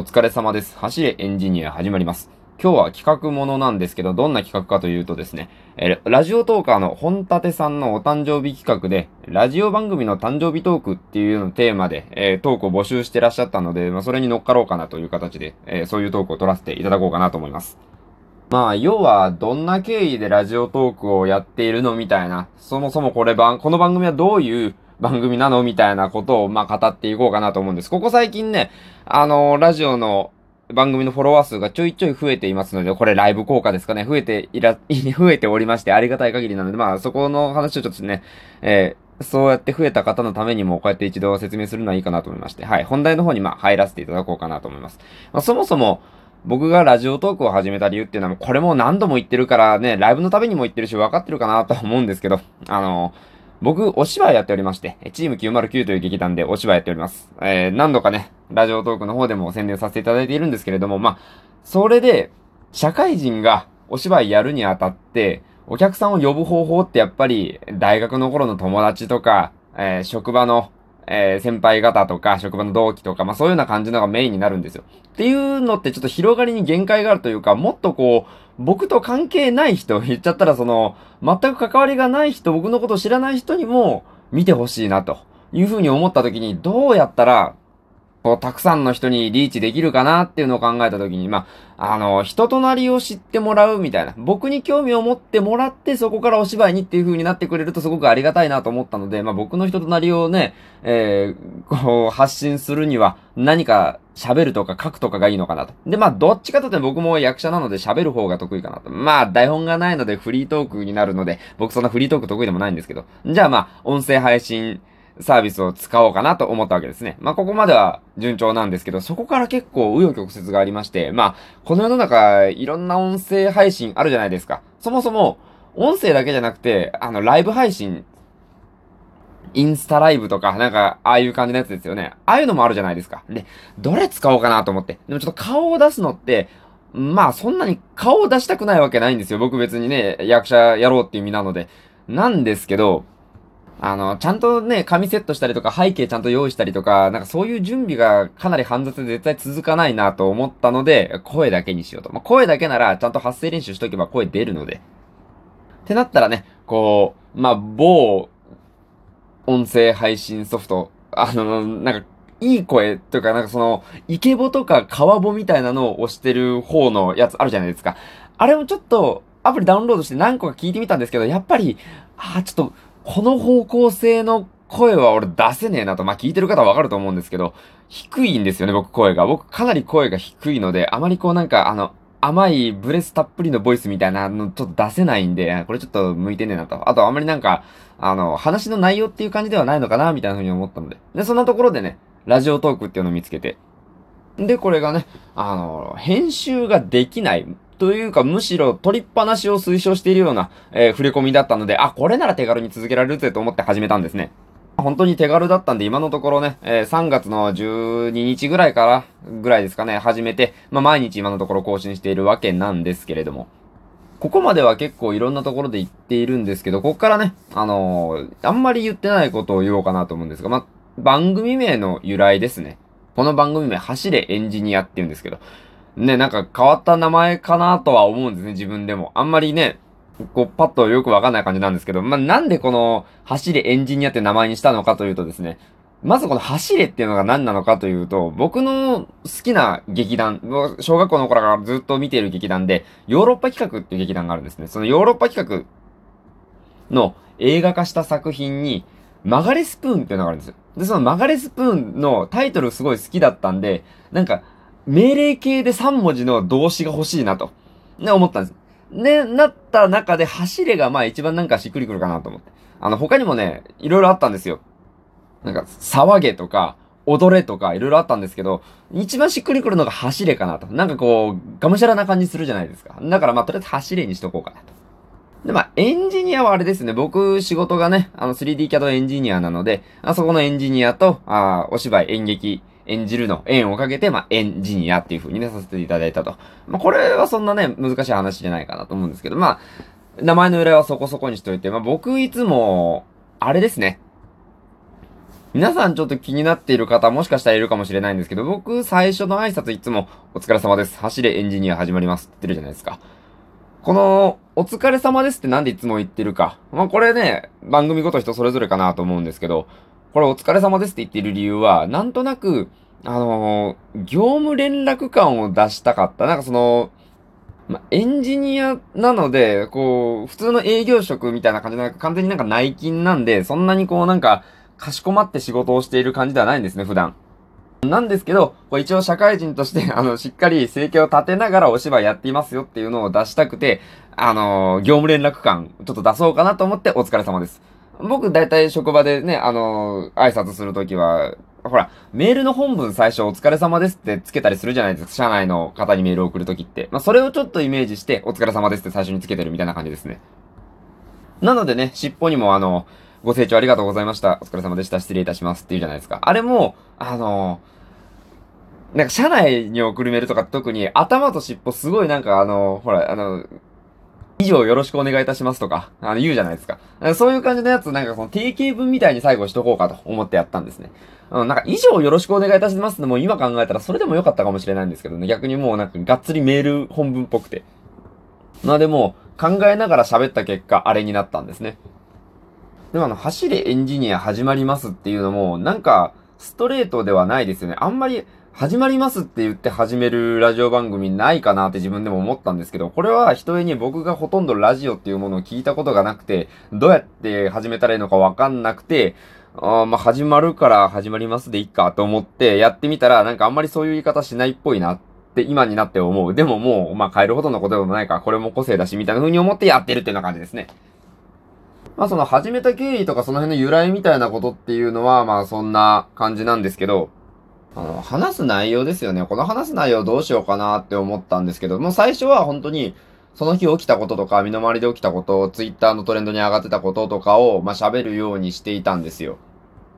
お疲れ様です。走れエンジニア始まります。今日は企画ものなんですけど、どんな企画かというとですね、えラジオトーカーの本立さんのお誕生日企画で、ラジオ番組の誕生日トークっていうのテーマで、えー、トークを募集してらっしゃったので、まあ、それに乗っかろうかなという形で、えー、そういうトークを取らせていただこうかなと思います。まあ、要は、どんな経緯でラジオトークをやっているのみたいな、そもそもこれ番、この番組はどういう番組なの？みたいなことを、まあ、語っていこうかなと思うんです。ここ最近ね、あのー、ラジオの番組のフォロワー数がちょいちょい増えていますので、これライブ効果ですかね、増えていら、増えておりまして、ありがたい限りなので、まあ、そこの話をちょっとね、えー、そうやって増えた方のためにも、こうやって一度説明するのはいいかなと思いまして、はい、本題の方にまあ入らせていただこうかなと思います。まあ、そもそも、僕がラジオトークを始めた理由っていうのは、これも何度も言ってるからね、ライブのためにも言ってるし、分かってるかなと思うんですけど、あのー僕、お芝居やっておりまして、チーム909という劇団でお芝居やっております。えー、何度かね、ラジオトークの方でも宣伝させていただいているんですけれども、まあ、それで、社会人がお芝居やるにあたって、お客さんを呼ぶ方法ってやっぱり、大学の頃の友達とか、えー、職場のえー、先輩方とか、職場の同期とか、まあそういうような感じのがメインになるんですよ。っていうのってちょっと広がりに限界があるというか、もっとこう、僕と関係ない人、言っちゃったらその、全く関わりがない人、僕のことを知らない人にも見てほしいなというふうに思った時に、どうやったらこう、たくさんの人にリーチできるかなっていうのを考えたときに、まあ、あの、人となりを知ってもらうみたいな、僕に興味を持ってもらって、そこからお芝居にっていう風になってくれるとすごくありがたいなと思ったので、まあ、僕の人となりをね、えー、こう、発信するには、何か喋るとか書くとかがいいのかなと。で、まあ、どっちかというと僕も役者なので喋る方が得意かなと。まあ、台本がないのでフリートークになるので、僕そんなフリートーク得意でもないんですけど。じゃあまあ、音声配信、サービスを使おうかなと思ったわけですね。まあ、ここまでは順調なんですけど、そこから結構紆余曲折がありまして、まあ、この世の中、いろんな音声配信あるじゃないですか。そもそも、音声だけじゃなくて、あの、ライブ配信、インスタライブとか、なんか、ああいう感じのやつですよね。ああいうのもあるじゃないですか。で、どれ使おうかなと思って。でもちょっと顔を出すのって、まあ、そんなに顔を出したくないわけないんですよ。僕別にね、役者やろうっていう意味なので。なんですけど、あの、ちゃんとね、紙セットしたりとか、背景ちゃんと用意したりとか、なんかそういう準備がかなり煩雑で絶対続かないなと思ったので、声だけにしようと。まあ、声だけなら、ちゃんと発声練習しとけば声出るので。ってなったらね、こう、まあ、某、音声配信ソフト、あの、なんか、いい声とか、なんかその、イケボとか川ボみたいなのを押してる方のやつあるじゃないですか。あれをちょっと、アプリダウンロードして何個か聞いてみたんですけど、やっぱり、ああ、ちょっと、この方向性の声は俺出せねえなと。まあ、聞いてる方はわかると思うんですけど、低いんですよね、僕声が。僕かなり声が低いので、あまりこうなんか、あの、甘いブレスたっぷりのボイスみたいなのちょっと出せないんで、これちょっと向いてねえなと。あとあまりなんか、あの、話の内容っていう感じではないのかな、みたいな風に思ったので。で、そんなところでね、ラジオトークっていうのを見つけて。で、これがね、あの、編集ができない。というか、むしろ取りっぱなしを推奨しているような、えー、触れ込みだったので、あ、これなら手軽に続けられるぜと思って始めたんですね。本当に手軽だったんで、今のところね、えー、3月の12日ぐらいから、ぐらいですかね、始めて、まあ、毎日今のところ更新しているわけなんですけれども。ここまでは結構いろんなところで言っているんですけど、ここからね、あのー、あんまり言ってないことを言おうかなと思うんですが、まあ、番組名の由来ですね。この番組名、走れエンジニアって言うんですけど、ね、なんか変わった名前かなとは思うんですね、自分でも。あんまりね、こう、パッとよくわかんない感じなんですけど、まあ、なんでこの、走れエンジニアって名前にしたのかというとですね、まずこの走れっていうのが何なのかというと、僕の好きな劇団、小学校の頃からずっと見ている劇団で、ヨーロッパ企画っていう劇団があるんですね。そのヨーロッパ企画の映画化した作品に、曲がれスプーンっていうのがあるんですよ。で、その曲がれスプーンのタイトルすごい好きだったんで、なんか、命令形で3文字の動詞が欲しいなと、ね、思ったんです。ね、なった中で走れがまあ一番なんかしっくりくるかなと思って。あの、他にもね、いろいろあったんですよ。なんか、騒げとか、踊れとか、いろいろあったんですけど、一番しっくりくるのが走れかなと。なんかこう、がむしゃらな感じするじゃないですか。だからまあ、とりあえず走れにしとこうかなと。で、まあ、エンジニアはあれですね。僕、仕事がね、あの、3D キャドエンジニアなので、あそこのエンジニアと、ああお芝居、演劇、演じるの縁をかけて、まあ、エンジニアっていう風にね、させていただいたと。まあ、これはそんなね、難しい話じゃないかなと思うんですけど、まあ、名前の由来はそこそこにしといて、まあ、僕いつも、あれですね。皆さんちょっと気になっている方もしかしたらいるかもしれないんですけど、僕最初の挨拶いつもお疲れ様です。走れエンジニア始まりますって言ってるじゃないですか。この、お疲れ様ですってなんでいつも言ってるか。まあこれね、番組ごと人それぞれかなと思うんですけど、これお疲れ様ですって言ってる理由は、なんとなく、あのー、業務連絡感を出したかった。なんかその、まエンジニアなので、こう、普通の営業職みたいな感じで、完全になんか内勤なんで、そんなにこうなんか、かしこまって仕事をしている感じではないんですね、普段。なんですけど、こう一応社会人として、あの、しっかり生計を立てながらお芝居やっていますよっていうのを出したくて、あのー、業務連絡感、ちょっと出そうかなと思ってお疲れ様です。僕、だいたい職場でね、あのー、挨拶するときは、ほら、メールの本文最初お疲れ様ですってつけたりするじゃないですか。社内の方にメールを送るときって。まあ、それをちょっとイメージして、お疲れ様ですって最初につけてるみたいな感じですね。なのでね、尻尾にもあの、ご清聴ありがとうございました。お疲れ様でした。失礼いたしますって言うじゃないですか。あれも、あのなんか社内に送るメールとか特に頭と尻尾すごいなんかあの、ほら、あの、以上よろしくお願いいたしますとか、あの、言うじゃないですか。そういう感じのやつ、なんかその定型文みたいに最後しとこうかと思ってやったんですね。うん、なんか以上よろしくお願いいたしますのも今考えたらそれでもよかったかもしれないんですけどね。逆にもうなんかがっつりメール本文っぽくて。まあでも、考えながら喋った結果、あれになったんですね。でもあの、走れエンジニア始まりますっていうのも、なんか、ストレートではないですよね。あんまり、始まりますって言って始めるラジオ番組ないかなって自分でも思ったんですけど、これは一重に僕がほとんどラジオっていうものを聞いたことがなくて、どうやって始めたらいいのかわかんなくて、あまあ、始まるから始まりますでいいかと思ってやってみたら、なんかあんまりそういう言い方しないっぽいなって今になって思う。でももう、まあ、変えるほどのことでもないから、これも個性だし、みたいな風に思ってやってるっていうような感じですね。まあその始めた経緯とかその辺の由来みたいなことっていうのはまあそんな感じなんですけど、あの、話す内容ですよね。この話す内容どうしようかなって思ったんですけど、もう最初は本当にその日起きたこととか、身の回りで起きたこと、ツイッターのトレンドに上がってたこととかを、まあ喋るようにしていたんですよ。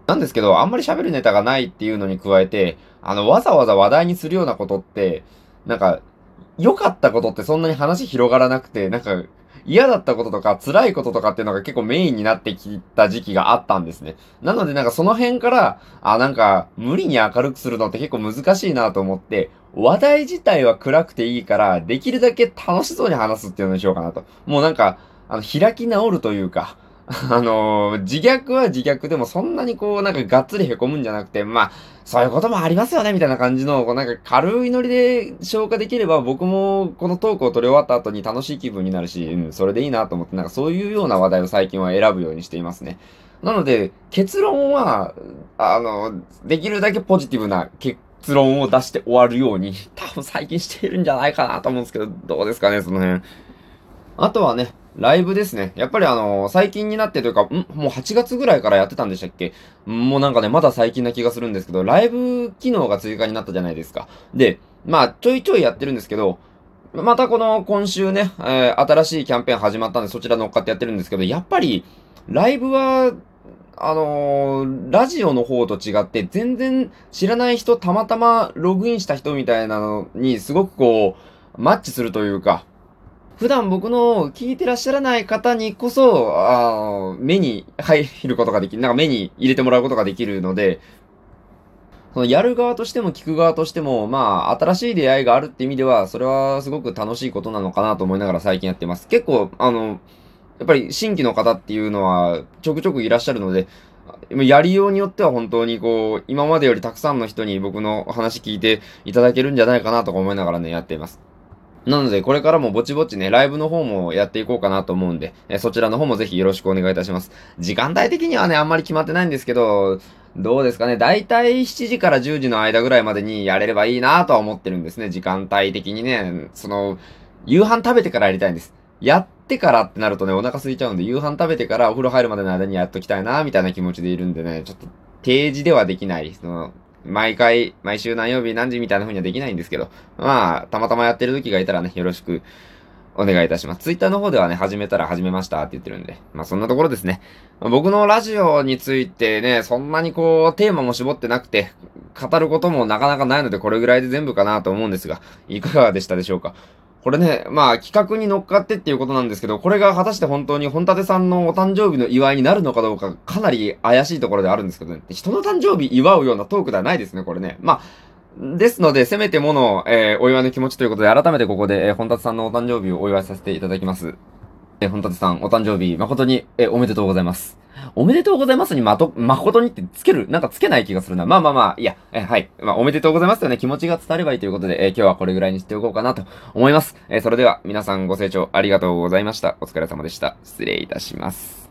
なんですけど、あんまり喋るネタがないっていうのに加えて、あの、わざわざ話題にするようなことって、なんか、良かったことってそんなに話広がらなくて、なんか、嫌だったこととか辛いこととかっていうのが結構メインになってきた時期があったんですね。なのでなんかその辺から、あ、なんか無理に明るくするのって結構難しいなと思って、話題自体は暗くていいから、できるだけ楽しそうに話すっていうのにしようかなと。もうなんか、あの、開き直るというか、あのー、自虐は自虐でもそんなにこう、なんかがっつり凹むんじゃなくて、まあ、そういうこともありますよね、みたいな感じの、こうなんか軽いノリで消化できれば、僕もこのトークを取り終わった後に楽しい気分になるし、うん、それでいいなと思って、なんかそういうような話題を最近は選ぶようにしていますね。なので、結論は、あの、できるだけポジティブな結論を出して終わるように、多分最近しているんじゃないかなと思うんですけど、どうですかね、その辺。あとはね、ライブですね。やっぱりあのー、最近になってというか、んもう8月ぐらいからやってたんでしたっけ？もうなんかね、まだ最近な気がするんですけど、ライブ機能が追加になったじゃないですか。で、まあ、ちょいちょいやってるんですけど、またこの今週ね、えー、新しいキャンペーン始まったんで、そちら乗っかってやってるんですけど、やっぱり、ライブは、あのー、ラジオの方と違って、全然知らない人、たまたまログインした人みたいなのに、すごくこう、マッチするというか、普段僕の聞いてらっしゃらない方にこそ、あ目に入ることができる、なんか目に入れてもらうことができるので、そのやる側としても聞く側としても、まあ、新しい出会いがあるって意味では、それはすごく楽しいことなのかなと思いながら最近やってます。結構、あの、やっぱり新規の方っていうのはちょくちょくいらっしゃるので、やりようによっては本当にこう、今までよりたくさんの人に僕の話聞いていただけるんじゃないかなとか思いながらね、やっています。なので、これからもぼちぼちね、ライブの方もやっていこうかなと思うんで、えそちらの方もぜひよろしくお願いいたします。時間帯的にはね、あんまり決まってないんですけど、どうですかね、だいたい7時から10時の間ぐらいまでにやれればいいなとは思ってるんですね、時間帯的にね。その、夕飯食べてからやりたいんです。やってからってなるとね、お腹空いちゃうんで、夕飯食べてからお風呂入るまでの間にやっときたいなみたいな気持ちでいるんでね、ちょっと、定時ではできない。その、毎回、毎週何曜日何時みたいな風にはできないんですけど、まあ、たまたまやってる時がいたらね、よろしくお願いいたします。ツイッターの方ではね、始めたら始めましたって言ってるんで、まあそんなところですね。僕のラジオについてね、そんなにこう、テーマも絞ってなくて、語ることもなかなかないので、これぐらいで全部かなと思うんですが、いかがでしたでしょうか？これね、まあ企画に乗っかってっていうことなんですけど、これが果たして本当に本立さんのお誕生日の祝いになるのかどうか、かなり怪しいところであるんですけどね。人の誕生日祝うようなトークではないですね、これね。まあ、ですので、せめてもの、えー、お祝いの気持ちということで、改めてここで、えー、本立さんのお誕生日をお祝いさせていただきます。えー、本立さん、お誕生日、誠に、えー、おめでとうございます。おめでとうございますにまと、誠にってつけるなんかつけない気がするな。まあまあまあ、いや、えはい。まあ、おめでとうございますとね、気持ちが伝わればいいということで、え、今日はこれぐらいにしておこうかなと思います。え、それでは、皆さんご清聴ありがとうございました。お疲れ様でした。失礼いたします。